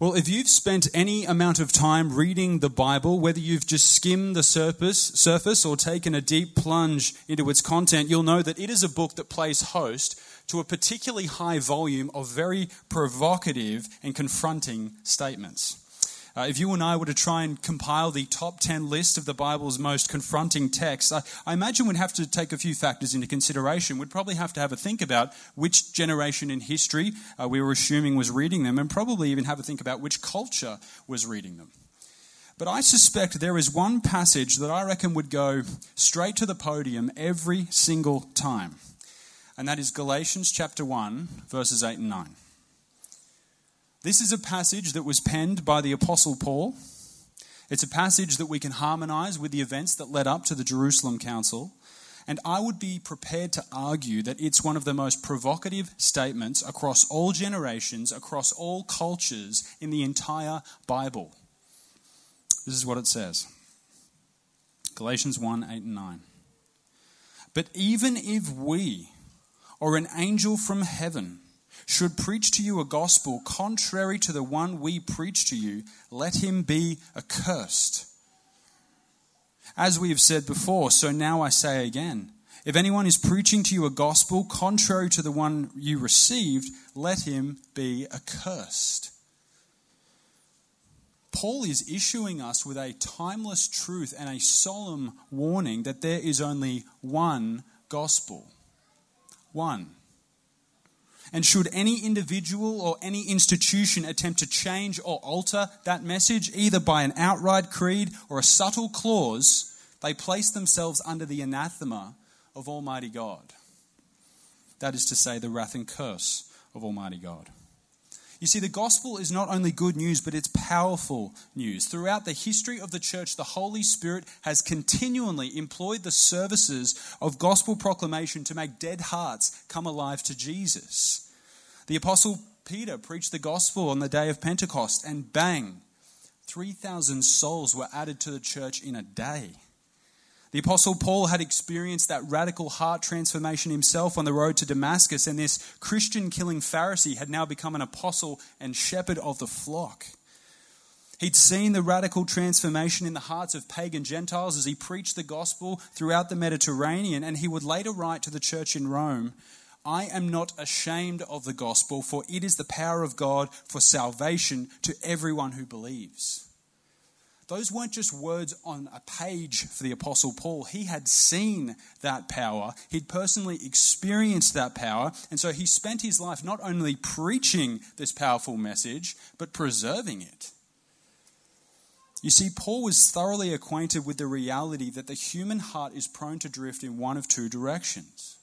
Well, if you've spent any amount of time reading the Bible, whether you've just skimmed the surface, surface or taken a deep plunge into its content, you'll know that it is a book that plays host to a particularly high volume of very provocative and confronting statements. Uh, if you and I were to try and compile the top 10 list of the Bible's most confronting texts, I, I imagine we'd have to take a few factors into consideration. We'd probably have to have a think about which generation in history uh, we were assuming was reading them, and probably even have a think about which culture was reading them. But I suspect there is one passage that I reckon would go straight to the podium every single time, and that is Galatians chapter 1, verses 8 and 9. This is a passage that was penned by the Apostle Paul. It's a passage that we can harmonize with the events that led up to the Jerusalem Council. And I would be prepared to argue that it's one of the most provocative statements across all generations, across all cultures in the entire Bible. This is what it says Galatians 1 8 and 9. But even if we, or an angel from heaven, should preach to you a gospel contrary to the one we preach to you, let him be accursed. As we have said before, so now I say again if anyone is preaching to you a gospel contrary to the one you received, let him be accursed. Paul is issuing us with a timeless truth and a solemn warning that there is only one gospel. One. And should any individual or any institution attempt to change or alter that message, either by an outright creed or a subtle clause, they place themselves under the anathema of Almighty God. That is to say, the wrath and curse of Almighty God. You see, the gospel is not only good news, but it's powerful news. Throughout the history of the church, the Holy Spirit has continually employed the services of gospel proclamation to make dead hearts come alive to Jesus. The Apostle Peter preached the gospel on the day of Pentecost, and bang, 3,000 souls were added to the church in a day. The Apostle Paul had experienced that radical heart transformation himself on the road to Damascus, and this Christian killing Pharisee had now become an apostle and shepherd of the flock. He'd seen the radical transformation in the hearts of pagan Gentiles as he preached the gospel throughout the Mediterranean, and he would later write to the church in Rome I am not ashamed of the gospel, for it is the power of God for salvation to everyone who believes. Those weren't just words on a page for the Apostle Paul. He had seen that power, he'd personally experienced that power, and so he spent his life not only preaching this powerful message, but preserving it. You see, Paul was thoroughly acquainted with the reality that the human heart is prone to drift in one of two directions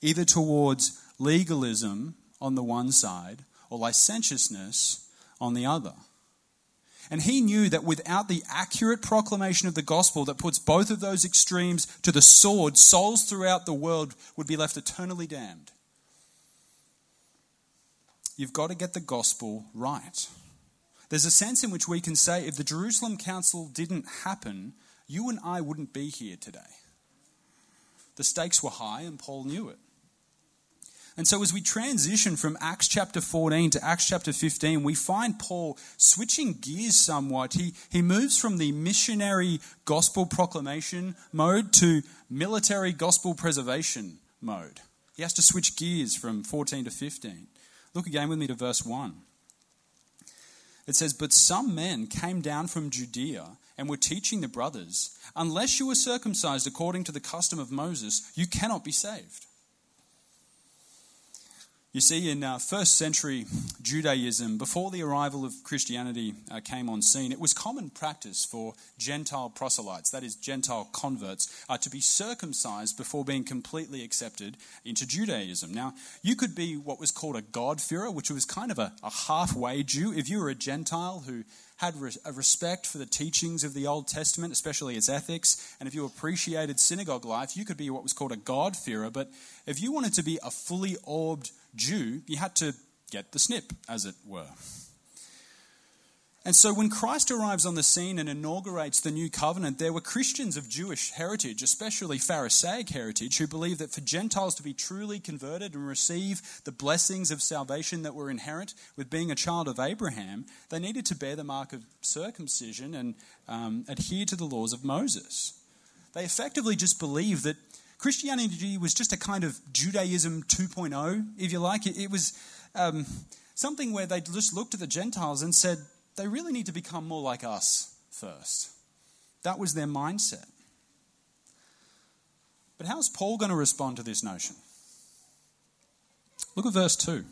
either towards legalism on the one side or licentiousness on the other. And he knew that without the accurate proclamation of the gospel that puts both of those extremes to the sword, souls throughout the world would be left eternally damned. You've got to get the gospel right. There's a sense in which we can say if the Jerusalem Council didn't happen, you and I wouldn't be here today. The stakes were high, and Paul knew it. And so, as we transition from Acts chapter 14 to Acts chapter 15, we find Paul switching gears somewhat. He, he moves from the missionary gospel proclamation mode to military gospel preservation mode. He has to switch gears from 14 to 15. Look again with me to verse 1. It says, But some men came down from Judea and were teaching the brothers, Unless you are circumcised according to the custom of Moses, you cannot be saved. You see, in uh, first century Judaism, before the arrival of Christianity uh, came on scene, it was common practice for Gentile proselytes, that is, Gentile converts, uh, to be circumcised before being completely accepted into Judaism. Now, you could be what was called a God-fearer, which was kind of a, a halfway Jew. If you were a Gentile who had a respect for the teachings of the Old Testament, especially its ethics, and if you appreciated synagogue life, you could be what was called a God-fearer. But if you wanted to be a fully orbed Jew, you had to get the snip, as it were. And so when Christ arrives on the scene and inaugurates the new covenant, there were Christians of Jewish heritage, especially Pharisaic heritage, who believed that for Gentiles to be truly converted and receive the blessings of salvation that were inherent with being a child of Abraham, they needed to bear the mark of circumcision and um, adhere to the laws of Moses. They effectively just believed that Christianity was just a kind of Judaism 2.0, if you like. It, it was um, something where they just looked at the Gentiles and said, they really need to become more like us first. That was their mindset. But how's Paul going to respond to this notion? Look at verse 2.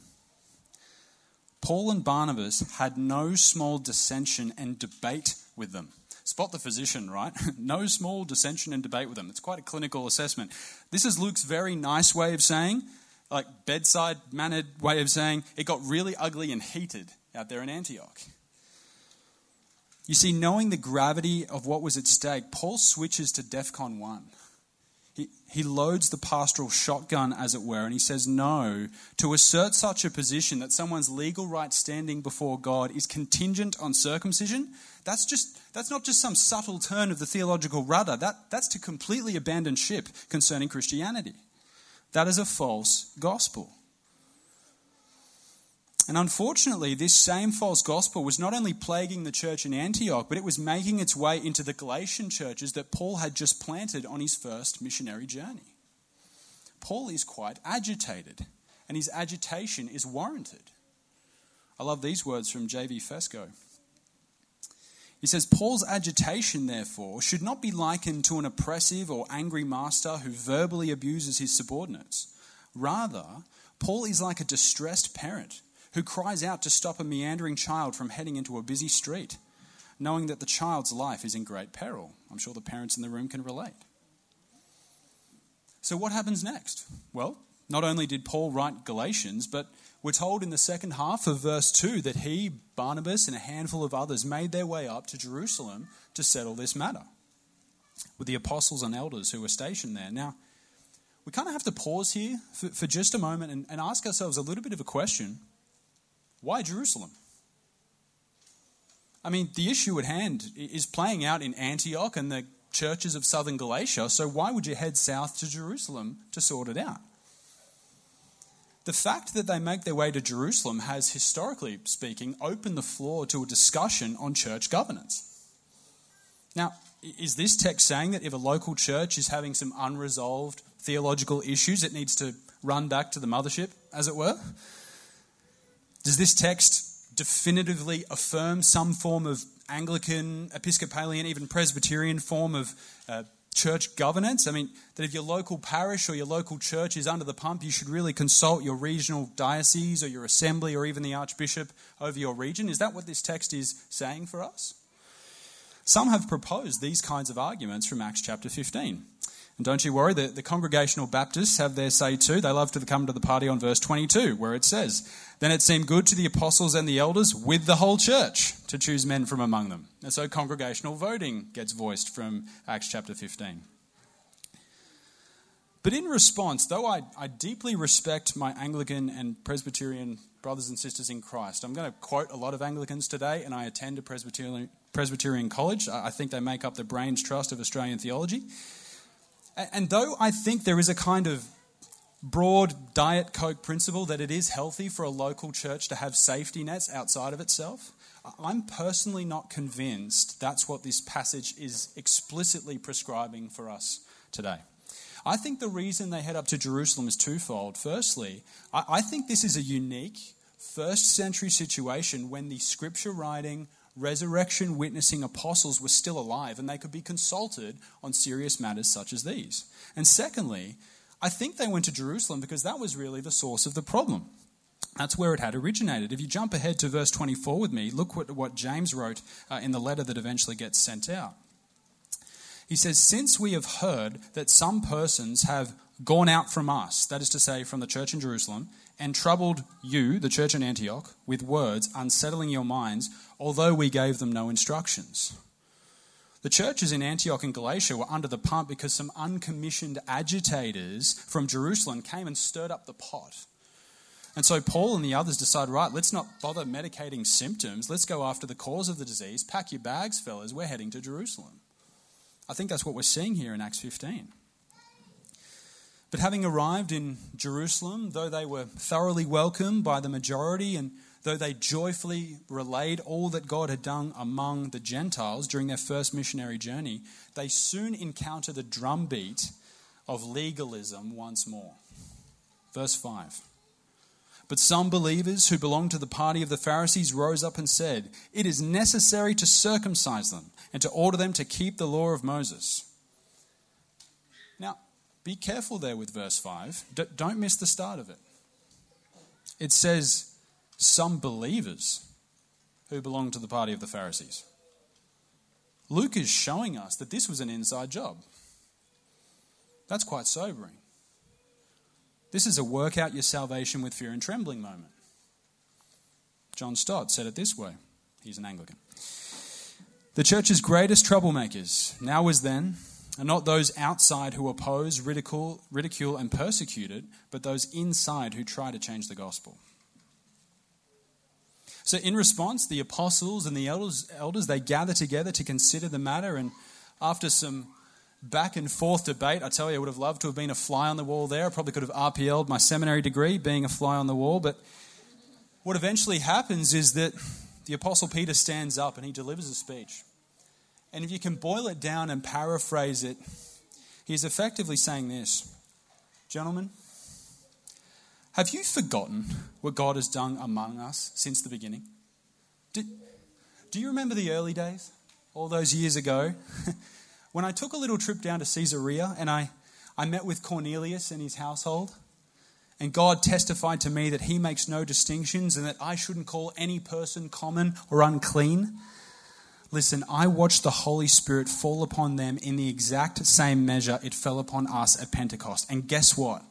Paul and Barnabas had no small dissension and debate with them. Spot the physician, right? no small dissension and debate with them. It's quite a clinical assessment. This is Luke's very nice way of saying, like bedside mannered way of saying, it got really ugly and heated out there in Antioch. You see, knowing the gravity of what was at stake, Paul switches to DEFCON 1. He, loads the pastoral shotgun, as it were, and he says, No, to assert such a position that someone's legal right standing before God is contingent on circumcision, that's, just, that's not just some subtle turn of the theological rudder. That, that's to completely abandon ship concerning Christianity. That is a false gospel. And unfortunately, this same false gospel was not only plaguing the church in Antioch, but it was making its way into the Galatian churches that Paul had just planted on his first missionary journey. Paul is quite agitated, and his agitation is warranted. I love these words from J.V. Fesko. He says, Paul's agitation, therefore, should not be likened to an oppressive or angry master who verbally abuses his subordinates. Rather, Paul is like a distressed parent who cries out to stop a meandering child from heading into a busy street, knowing that the child's life is in great peril. I'm sure the parents in the room can relate. So, what happens next? Well, not only did Paul write Galatians, but we're told in the second half of verse 2 that he, Barnabas, and a handful of others made their way up to Jerusalem to settle this matter with the apostles and elders who were stationed there. Now, we kind of have to pause here for, for just a moment and, and ask ourselves a little bit of a question. Why Jerusalem? I mean, the issue at hand is playing out in Antioch and the churches of southern Galatia, so why would you head south to Jerusalem to sort it out? The fact that they make their way to Jerusalem has, historically speaking, opened the floor to a discussion on church governance. Now, is this text saying that if a local church is having some unresolved theological issues, it needs to run back to the mothership, as it were? Does this text definitively affirm some form of Anglican, Episcopalian, even Presbyterian form of uh, church governance? I mean, that if your local parish or your local church is under the pump, you should really consult your regional diocese or your assembly or even the archbishop over your region. Is that what this text is saying for us? Some have proposed these kinds of arguments from Acts chapter 15. And don't you worry, the, the Congregational Baptists have their say too. They love to come to the party on verse 22, where it says, Then it seemed good to the apostles and the elders with the whole church to choose men from among them. And so congregational voting gets voiced from Acts chapter 15. But in response, though I, I deeply respect my Anglican and Presbyterian brothers and sisters in Christ, I'm going to quote a lot of Anglicans today, and I attend a Presbyterian, Presbyterian college. I think they make up the brains trust of Australian theology. And though I think there is a kind of broad diet coke principle that it is healthy for a local church to have safety nets outside of itself, I'm personally not convinced that's what this passage is explicitly prescribing for us today. I think the reason they head up to Jerusalem is twofold. Firstly, I think this is a unique first century situation when the scripture writing, resurrection witnessing apostles were still alive and they could be consulted on serious matters such as these. And secondly, I think they went to Jerusalem because that was really the source of the problem. That's where it had originated. If you jump ahead to verse 24 with me, look what, what James wrote uh, in the letter that eventually gets sent out. He says, Since we have heard that some persons have gone out from us, that is to say, from the church in Jerusalem, and troubled you, the church in Antioch, with words, unsettling your minds, although we gave them no instructions. The churches in Antioch and Galatia were under the pump because some uncommissioned agitators from Jerusalem came and stirred up the pot. And so Paul and the others decide, right, let's not bother medicating symptoms. Let's go after the cause of the disease. Pack your bags, fellas. We're heading to Jerusalem. I think that's what we're seeing here in Acts 15. But having arrived in Jerusalem, though they were thoroughly welcomed by the majority and though they joyfully relayed all that God had done among the Gentiles during their first missionary journey, they soon encounter the drumbeat of legalism once more. Verse 5. But some believers who belonged to the party of the Pharisees rose up and said, It is necessary to circumcise them and to order them to keep the law of Moses. Now, be careful there with verse 5. D- don't miss the start of it. It says, Some believers who belong to the party of the Pharisees. Luke is showing us that this was an inside job. That's quite sobering. This is a work out your salvation with fear and trembling moment. John Stott said it this way. He's an Anglican. The church's greatest troublemakers, now as then, are not those outside who oppose, ridicule, ridicule, and persecute it, but those inside who try to change the gospel. So, in response, the apostles and the elders, elders they gather together to consider the matter, and after some back and forth debate, I tell you, I would have loved to have been a fly on the wall there. I probably could have RPL'd my seminary degree being a fly on the wall, but what eventually happens is that the Apostle Peter stands up and he delivers a speech. And if you can boil it down and paraphrase it, he's effectively saying this Gentlemen, have you forgotten what God has done among us since the beginning? Did, do you remember the early days? All those years ago? when I took a little trip down to Caesarea and I, I met with Cornelius and his household, and God testified to me that he makes no distinctions and that I shouldn't call any person common or unclean. Listen, I watched the Holy Spirit fall upon them in the exact same measure it fell upon us at Pentecost. And guess what?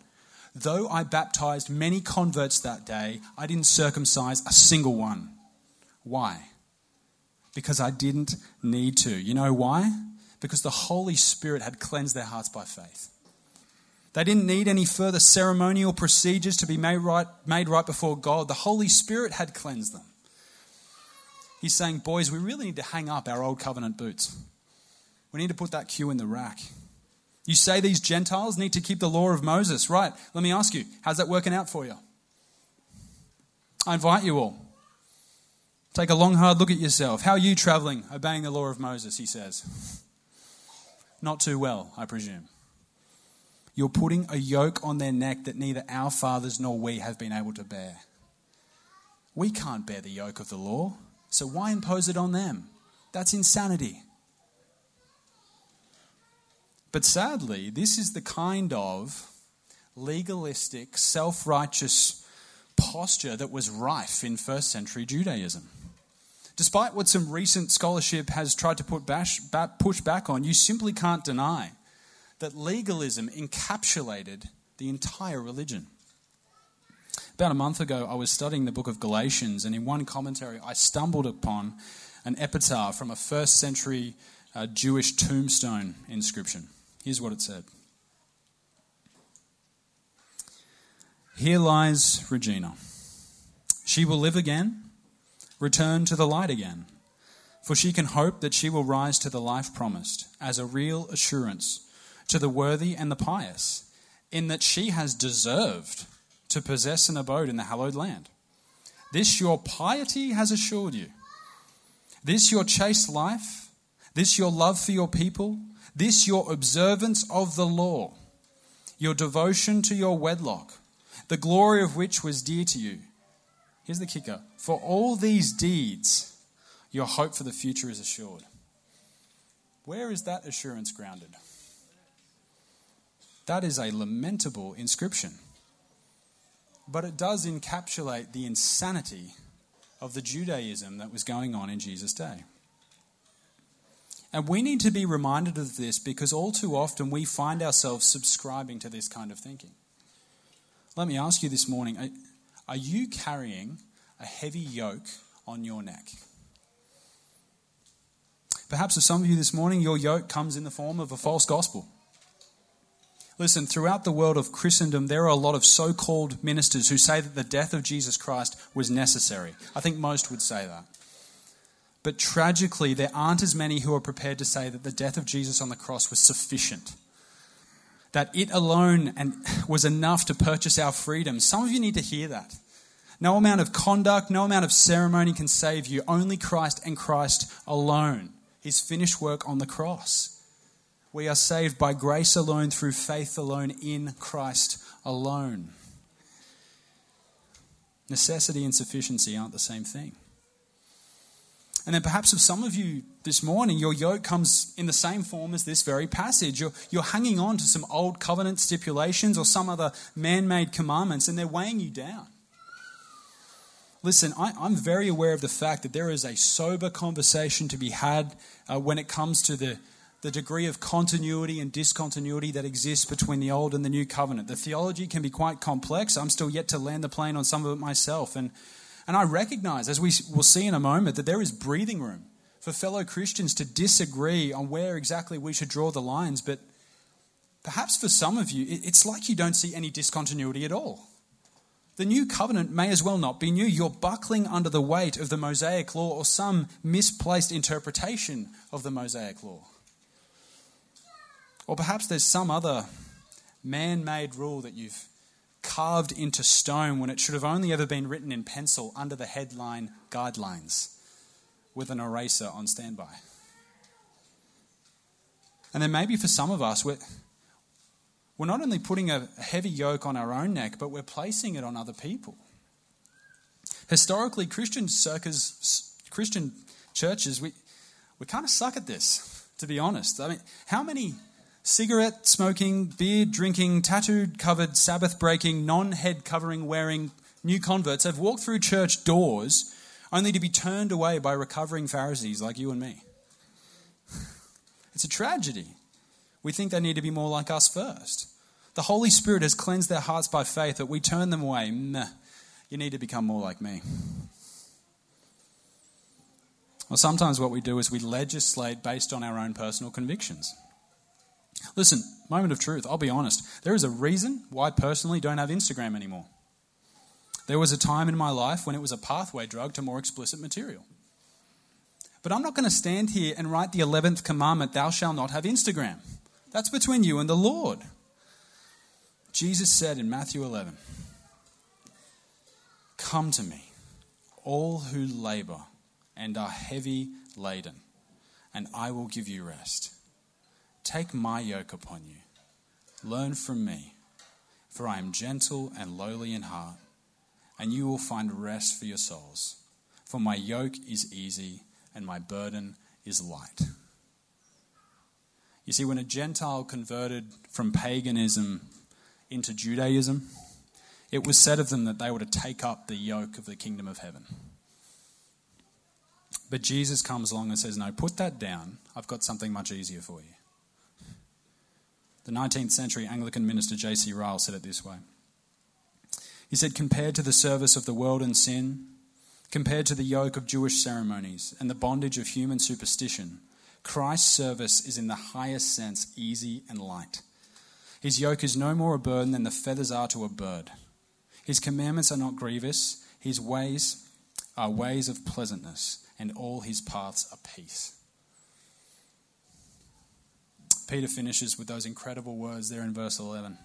Though I baptized many converts that day, I didn't circumcise a single one. Why? Because I didn't need to. You know why? Because the Holy Spirit had cleansed their hearts by faith. They didn't need any further ceremonial procedures to be made right, made right before God. The Holy Spirit had cleansed them. He's saying, boys, we really need to hang up our old covenant boots. We need to put that cue in the rack. You say these Gentiles need to keep the law of Moses, right? Let me ask you, how's that working out for you? I invite you all. Take a long, hard look at yourself. How are you traveling, obeying the law of Moses, he says? Not too well, I presume. You're putting a yoke on their neck that neither our fathers nor we have been able to bear. We can't bear the yoke of the law. So why impose it on them? That's insanity. But sadly, this is the kind of legalistic, self righteous posture that was rife in first century Judaism. Despite what some recent scholarship has tried to put bash, push back on, you simply can't deny that legalism encapsulated the entire religion. About a month ago, I was studying the book of Galatians, and in one commentary, I stumbled upon an epitaph from a first century uh, Jewish tombstone inscription. Here's what it said Here lies Regina. She will live again, return to the light again, for she can hope that she will rise to the life promised as a real assurance to the worthy and the pious, in that she has deserved to possess an abode in the hallowed land. This your piety has assured you. This your chaste life. This your love for your people. This your observance of the law. Your devotion to your wedlock, the glory of which was dear to you. Here's the kicker for all these deeds, your hope for the future is assured. Where is that assurance grounded? That is a lamentable inscription but it does encapsulate the insanity of the Judaism that was going on in Jesus' day. And we need to be reminded of this because all too often we find ourselves subscribing to this kind of thinking. Let me ask you this morning are you carrying a heavy yoke on your neck? Perhaps for some of you this morning, your yoke comes in the form of a false gospel. Listen, throughout the world of Christendom, there are a lot of so called ministers who say that the death of Jesus Christ was necessary. I think most would say that. But tragically, there aren't as many who are prepared to say that the death of Jesus on the cross was sufficient. That it alone and was enough to purchase our freedom. Some of you need to hear that. No amount of conduct, no amount of ceremony can save you. Only Christ and Christ alone. His finished work on the cross. We are saved by grace alone, through faith alone, in Christ alone. Necessity and sufficiency aren't the same thing. And then perhaps for some of you this morning, your yoke comes in the same form as this very passage. You're, you're hanging on to some old covenant stipulations or some other man made commandments, and they're weighing you down. Listen, I, am very aware of the fact that there is a sober conversation to be had uh, when it comes to the the degree of continuity and discontinuity that exists between the old and the new covenant. The theology can be quite complex. I'm still yet to land the plane on some of it myself. And, and I recognize, as we will see in a moment, that there is breathing room for fellow Christians to disagree on where exactly we should draw the lines. But perhaps for some of you, it's like you don't see any discontinuity at all. The new covenant may as well not be new. You're buckling under the weight of the Mosaic law or some misplaced interpretation of the Mosaic law. Or perhaps there's some other man made rule that you've carved into stone when it should have only ever been written in pencil under the headline guidelines with an eraser on standby. And then maybe for some of us, we're, we're not only putting a heavy yoke on our own neck, but we're placing it on other people. Historically, Christian circus, Christian churches, we, we kind of suck at this, to be honest. I mean, how many cigarette smoking, beer drinking, tattooed covered, Sabbath breaking, non head covering wearing new converts have walked through church doors only to be turned away by recovering Pharisees like you and me. It's a tragedy. We think they need to be more like us first. The Holy Spirit has cleansed their hearts by faith, but we turn them away. Meh, you need to become more like me. Well, sometimes what we do is we legislate based on our own personal convictions. Listen, moment of truth, I'll be honest. There is a reason why I personally don't have Instagram anymore. There was a time in my life when it was a pathway drug to more explicit material. But I'm not going to stand here and write the 11th commandment, thou shalt not have Instagram. That's between you and the Lord. Jesus said in Matthew 11, Come to me, all who labor and are heavy laden, and I will give you rest. Take my yoke upon you. Learn from me, for I am gentle and lowly in heart, and you will find rest for your souls. For my yoke is easy and my burden is light. You see, when a Gentile converted from paganism into Judaism, it was said of them that they were to take up the yoke of the kingdom of heaven. But Jesus comes along and says, No, put that down. I've got something much easier for you. The 19th century Anglican minister J.C. Ryle said it this way He said, Compared to the service of the world and sin, compared to the yoke of Jewish ceremonies and the bondage of human superstition, Christ's service is in the highest sense easy and light. His yoke is no more a burden than the feathers are to a bird. His commandments are not grievous, his ways are ways of pleasantness, and all his paths are peace. Peter finishes with those incredible words there in verse 11.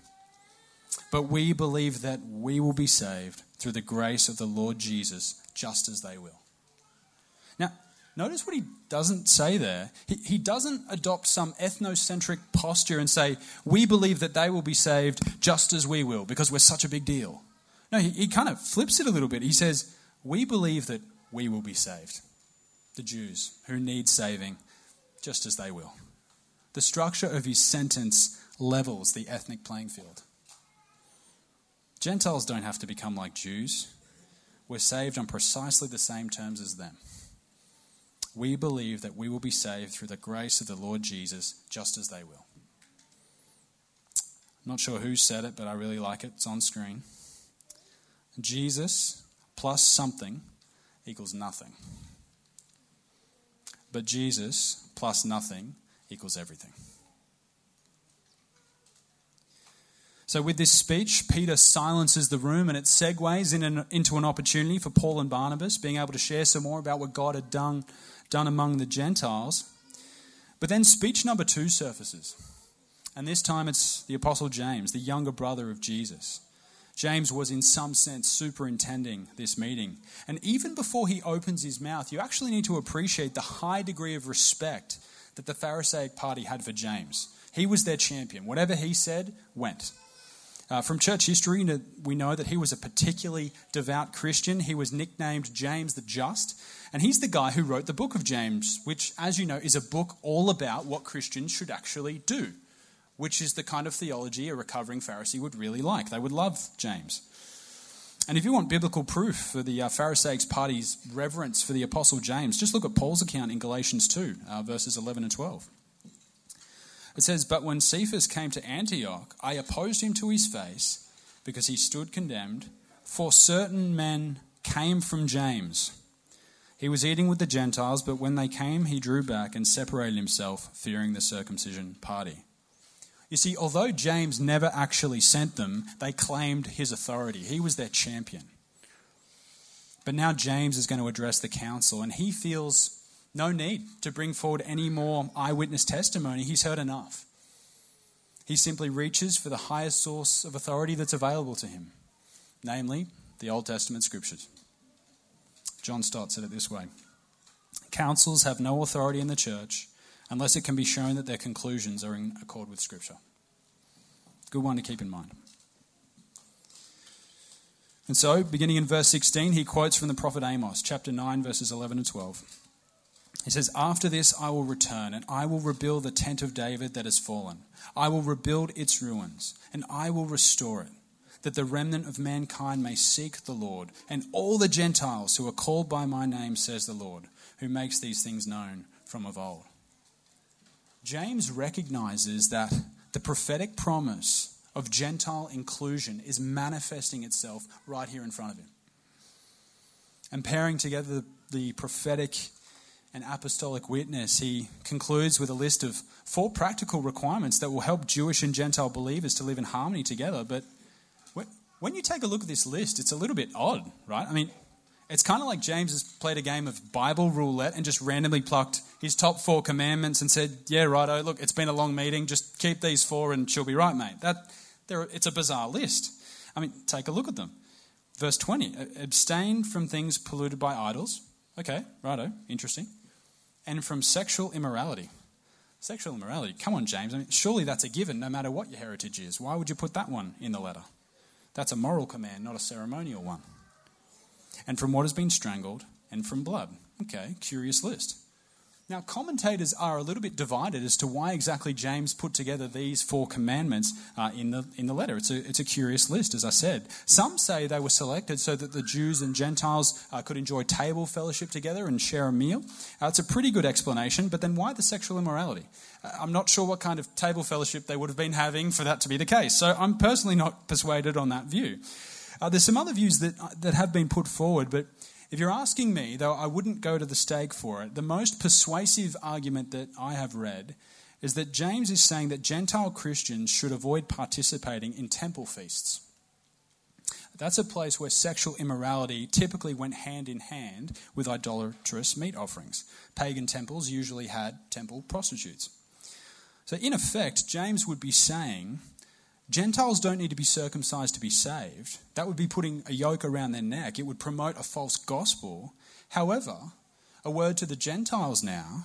But we believe that we will be saved through the grace of the Lord Jesus, just as they will. Now, notice what he doesn't say there. He, he doesn't adopt some ethnocentric posture and say, We believe that they will be saved just as we will, because we're such a big deal. No, he, he kind of flips it a little bit. He says, We believe that we will be saved. The Jews who need saving, just as they will. The structure of his sentence levels the ethnic playing field. Gentiles don't have to become like Jews. We're saved on precisely the same terms as them. We believe that we will be saved through the grace of the Lord Jesus, just as they will. I'm not sure who said it, but I really like it. It's on screen. Jesus plus something equals nothing. But Jesus plus nothing equals everything. So, with this speech, Peter silences the room and it segues in an, into an opportunity for Paul and Barnabas being able to share some more about what God had done, done among the Gentiles. But then speech number two surfaces. And this time it's the Apostle James, the younger brother of Jesus. James was, in some sense, superintending this meeting. And even before he opens his mouth, you actually need to appreciate the high degree of respect that the Pharisaic party had for James. He was their champion. Whatever he said went. Uh, from church history, we know that he was a particularly devout Christian. He was nicknamed James the Just, and he's the guy who wrote the book of James, which, as you know, is a book all about what Christians should actually do which is the kind of theology a recovering Pharisee would really like. They would love James. And if you want biblical proof for the uh, Pharisaic's party's reverence for the Apostle James, just look at Paul's account in Galatians 2, uh, verses 11 and 12. It says, But when Cephas came to Antioch, I opposed him to his face because he stood condemned, for certain men came from James. He was eating with the Gentiles, but when they came, he drew back and separated himself, fearing the circumcision party. You see, although James never actually sent them, they claimed his authority. He was their champion. But now James is going to address the council, and he feels no need to bring forward any more eyewitness testimony. He's heard enough. He simply reaches for the highest source of authority that's available to him, namely the Old Testament scriptures. John Stott said it this way Councils have no authority in the church unless it can be shown that their conclusions are in accord with Scripture. Good one to keep in mind. And so, beginning in verse 16, he quotes from the prophet Amos, chapter 9, verses 11 and 12. He says, After this I will return, and I will rebuild the tent of David that has fallen. I will rebuild its ruins, and I will restore it, that the remnant of mankind may seek the Lord, and all the Gentiles who are called by my name, says the Lord, who makes these things known from of old. James recognizes that the prophetic promise of Gentile inclusion is manifesting itself right here in front of him. And pairing together the, prophetic and apostolic witness, he concludes with a list of four practical requirements that will help Jewish and Gentile believers to live in harmony together. But when you take a look at this list, it's a little bit odd, right? I mean, it's kind of like James has played a game of Bible roulette and just randomly plucked his top four commandments and said, "Yeah, righto. Look, it's been a long meeting. Just keep these four, and she'll be right, mate." That it's a bizarre list. I mean, take a look at them. Verse twenty: abstain from things polluted by idols. Okay, righto, interesting. And from sexual immorality. Sexual immorality. Come on, James. I mean, surely that's a given, no matter what your heritage is. Why would you put that one in the letter? That's a moral command, not a ceremonial one and from what has been strangled, and from blood. Okay, curious list. Now, commentators are a little bit divided as to why exactly James put together these four commandments uh, in, the, in the letter. It's a, it's a curious list, as I said. Some say they were selected so that the Jews and Gentiles uh, could enjoy table fellowship together and share a meal. Uh, it's a pretty good explanation, but then why the sexual immorality? Uh, I'm not sure what kind of table fellowship they would have been having for that to be the case, so I'm personally not persuaded on that view. Uh, there's some other views that, uh, that have been put forward, but if you're asking me, though I wouldn't go to the stake for it, the most persuasive argument that I have read is that James is saying that Gentile Christians should avoid participating in temple feasts. That's a place where sexual immorality typically went hand in hand with idolatrous meat offerings. Pagan temples usually had temple prostitutes. So, in effect, James would be saying Gentiles don't need to be circumcised to be saved. That would be putting a yoke around their neck. It would promote a false gospel. However, a word to the Gentiles now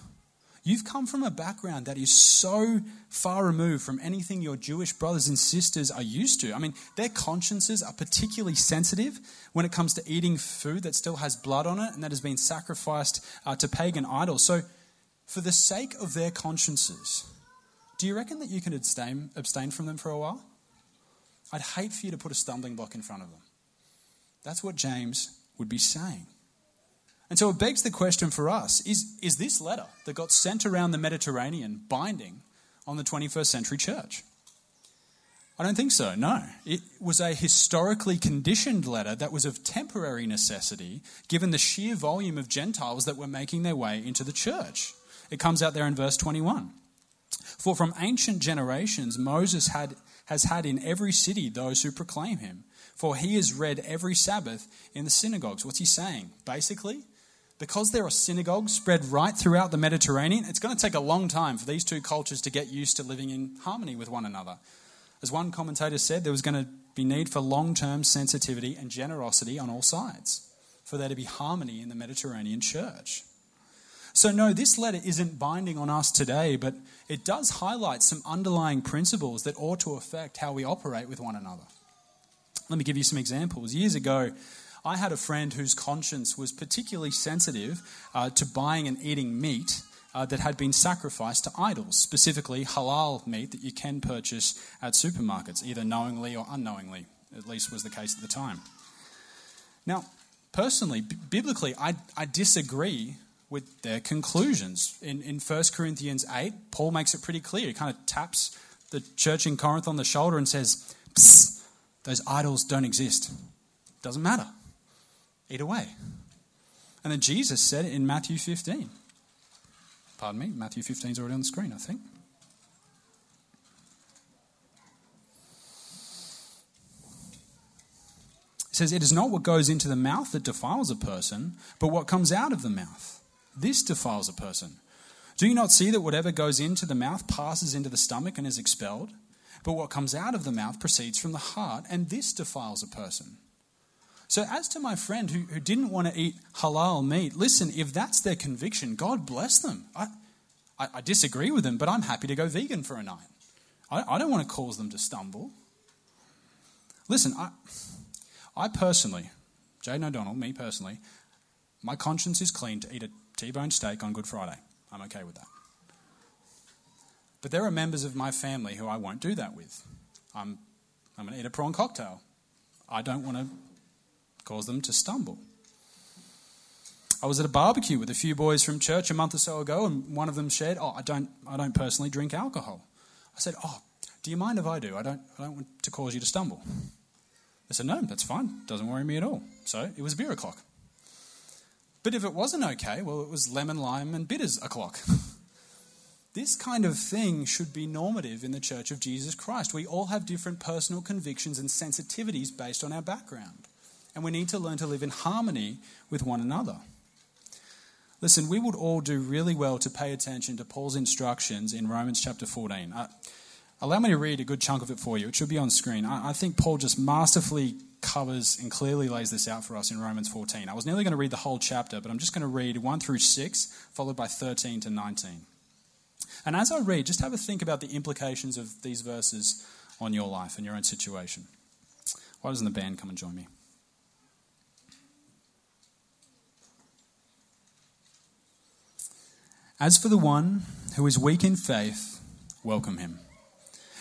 you've come from a background that is so far removed from anything your Jewish brothers and sisters are used to. I mean, their consciences are particularly sensitive when it comes to eating food that still has blood on it and that has been sacrificed uh, to pagan idols. So, for the sake of their consciences, do you reckon that you can abstain, abstain from them for a while? I'd hate for you to put a stumbling block in front of them. That's what James would be saying. And so it begs the question for us is, is this letter that got sent around the Mediterranean binding on the 21st century church? I don't think so, no. It was a historically conditioned letter that was of temporary necessity given the sheer volume of Gentiles that were making their way into the church. It comes out there in verse 21. For from ancient generations Moses had, has had in every city those who proclaim him. For he is read every Sabbath in the synagogues. What's he saying? Basically, because there are synagogues spread right throughout the Mediterranean, it's going to take a long time for these two cultures to get used to living in harmony with one another. As one commentator said, there was going to be need for long term sensitivity and generosity on all sides for there to be harmony in the Mediterranean church. So, no, this letter isn't binding on us today, but it does highlight some underlying principles that ought to affect how we operate with one another. Let me give you some examples. Years ago, I had a friend whose conscience was particularly sensitive uh, to buying and eating meat uh, that had been sacrificed to idols, specifically halal meat that you can purchase at supermarkets, either knowingly or unknowingly, at least was the case at the time. Now, personally, b- biblically, I, I disagree with their conclusions. In, in 1 Corinthians 8, Paul makes it pretty clear. He kind of taps the church in Corinth on the shoulder and says, Psst, those idols don't exist. Doesn't matter. Eat away. And then Jesus said it in Matthew 15. Pardon me, Matthew 15 is already on the screen, I think. It says, It is not what goes into the mouth that defiles a person, but what comes out of the mouth. This defiles a person. Do you not see that whatever goes into the mouth passes into the stomach and is expelled? But what comes out of the mouth proceeds from the heart, and this defiles a person. So, as to my friend who, who didn't want to eat halal meat, listen, if that's their conviction, God bless them. I, I, I disagree with them, but I'm happy to go vegan for a night. I, I don't want to cause them to stumble. Listen, I, I personally, Jaden O'Donnell, me personally, my conscience is clean to eat a T bone steak on Good Friday. I'm okay with that. But there are members of my family who I won't do that with. I'm, I'm going to eat a prawn cocktail. I don't want to cause them to stumble. I was at a barbecue with a few boys from church a month or so ago, and one of them shared, "Oh, I don't, I don't personally drink alcohol." I said, "Oh, do you mind if I do? I don't, I don't want to cause you to stumble." They said, "No, that's fine. Doesn't worry me at all." So it was beer o'clock. But if it wasn't okay, well, it was lemon, lime, and bitters o'clock. this kind of thing should be normative in the Church of Jesus Christ. We all have different personal convictions and sensitivities based on our background. And we need to learn to live in harmony with one another. Listen, we would all do really well to pay attention to Paul's instructions in Romans chapter 14. Uh, allow me to read a good chunk of it for you. It should be on screen. I, I think Paul just masterfully covers and clearly lays this out for us in Romans 14. I was nearly going to read the whole chapter, but I'm just going to read 1 through 6, followed by 13 to 19. And as I read, just have a think about the implications of these verses on your life and your own situation. Why doesn't the band come and join me? As for the one who is weak in faith, welcome him,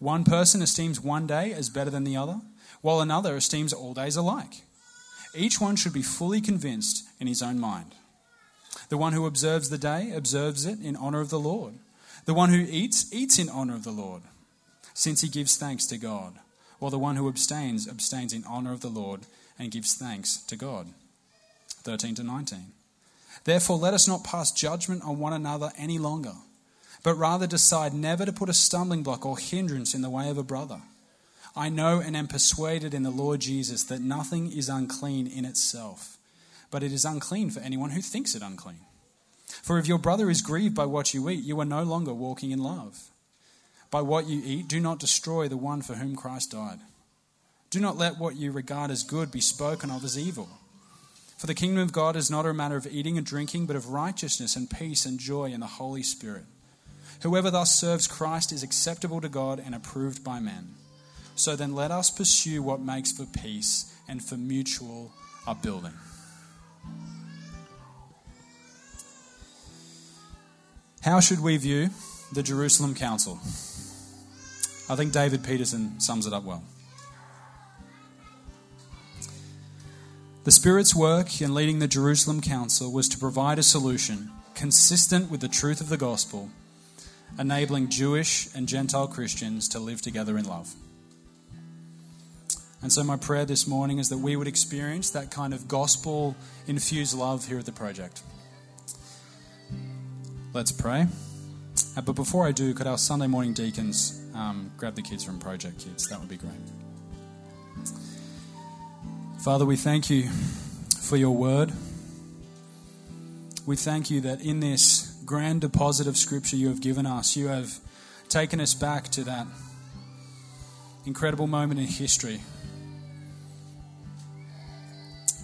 One person esteems one day as better than the other, while another esteems all days alike. Each one should be fully convinced in his own mind. The one who observes the day observes it in honor of the Lord. The one who eats, eats in honor of the Lord, since he gives thanks to God. While the one who abstains, abstains in honor of the Lord and gives thanks to God. 13 to 19. Therefore, let us not pass judgment on one another any longer, but rather decide never to put a stumbling block or hindrance in the way of a brother. I know and am persuaded in the Lord Jesus that nothing is unclean in itself, but it is unclean for anyone who thinks it unclean. For if your brother is grieved by what you eat, you are no longer walking in love. By what you eat, do not destroy the one for whom Christ died. Do not let what you regard as good be spoken of as evil. For the kingdom of God is not a matter of eating and drinking, but of righteousness and peace and joy in the Holy Spirit. Whoever thus serves Christ is acceptable to God and approved by men. So then let us pursue what makes for peace and for mutual upbuilding. How should we view the Jerusalem Council? I think David Peterson sums it up well. The Spirit's work in leading the Jerusalem Council was to provide a solution consistent with the truth of the gospel enabling Jewish and Gentile Christians to live together in love. And so, my prayer this morning is that we would experience that kind of gospel infused love here at the project. Let's pray. Uh, but before I do, could our Sunday morning deacons um, grab the kids from Project Kids? That would be great. Father, we thank you for your word. We thank you that in this grand deposit of Scripture you have given us, you have taken us back to that incredible moment in history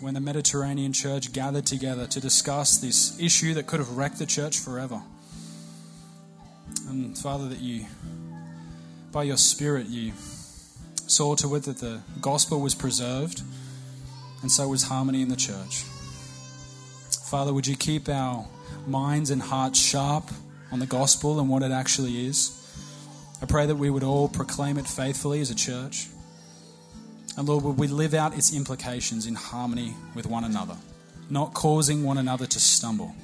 when the Mediterranean church gathered together to discuss this issue that could have wrecked the church forever. And Father, that you, by your Spirit, you saw to it that the gospel was preserved, and so was harmony in the church. Father, would you keep our minds and hearts sharp on the gospel and what it actually is? I pray that we would all proclaim it faithfully as a church. And Lord, would we live out its implications in harmony with one another, not causing one another to stumble,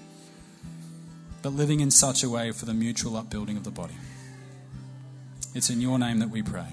but living in such a way for the mutual upbuilding of the body. It's in your name that we pray.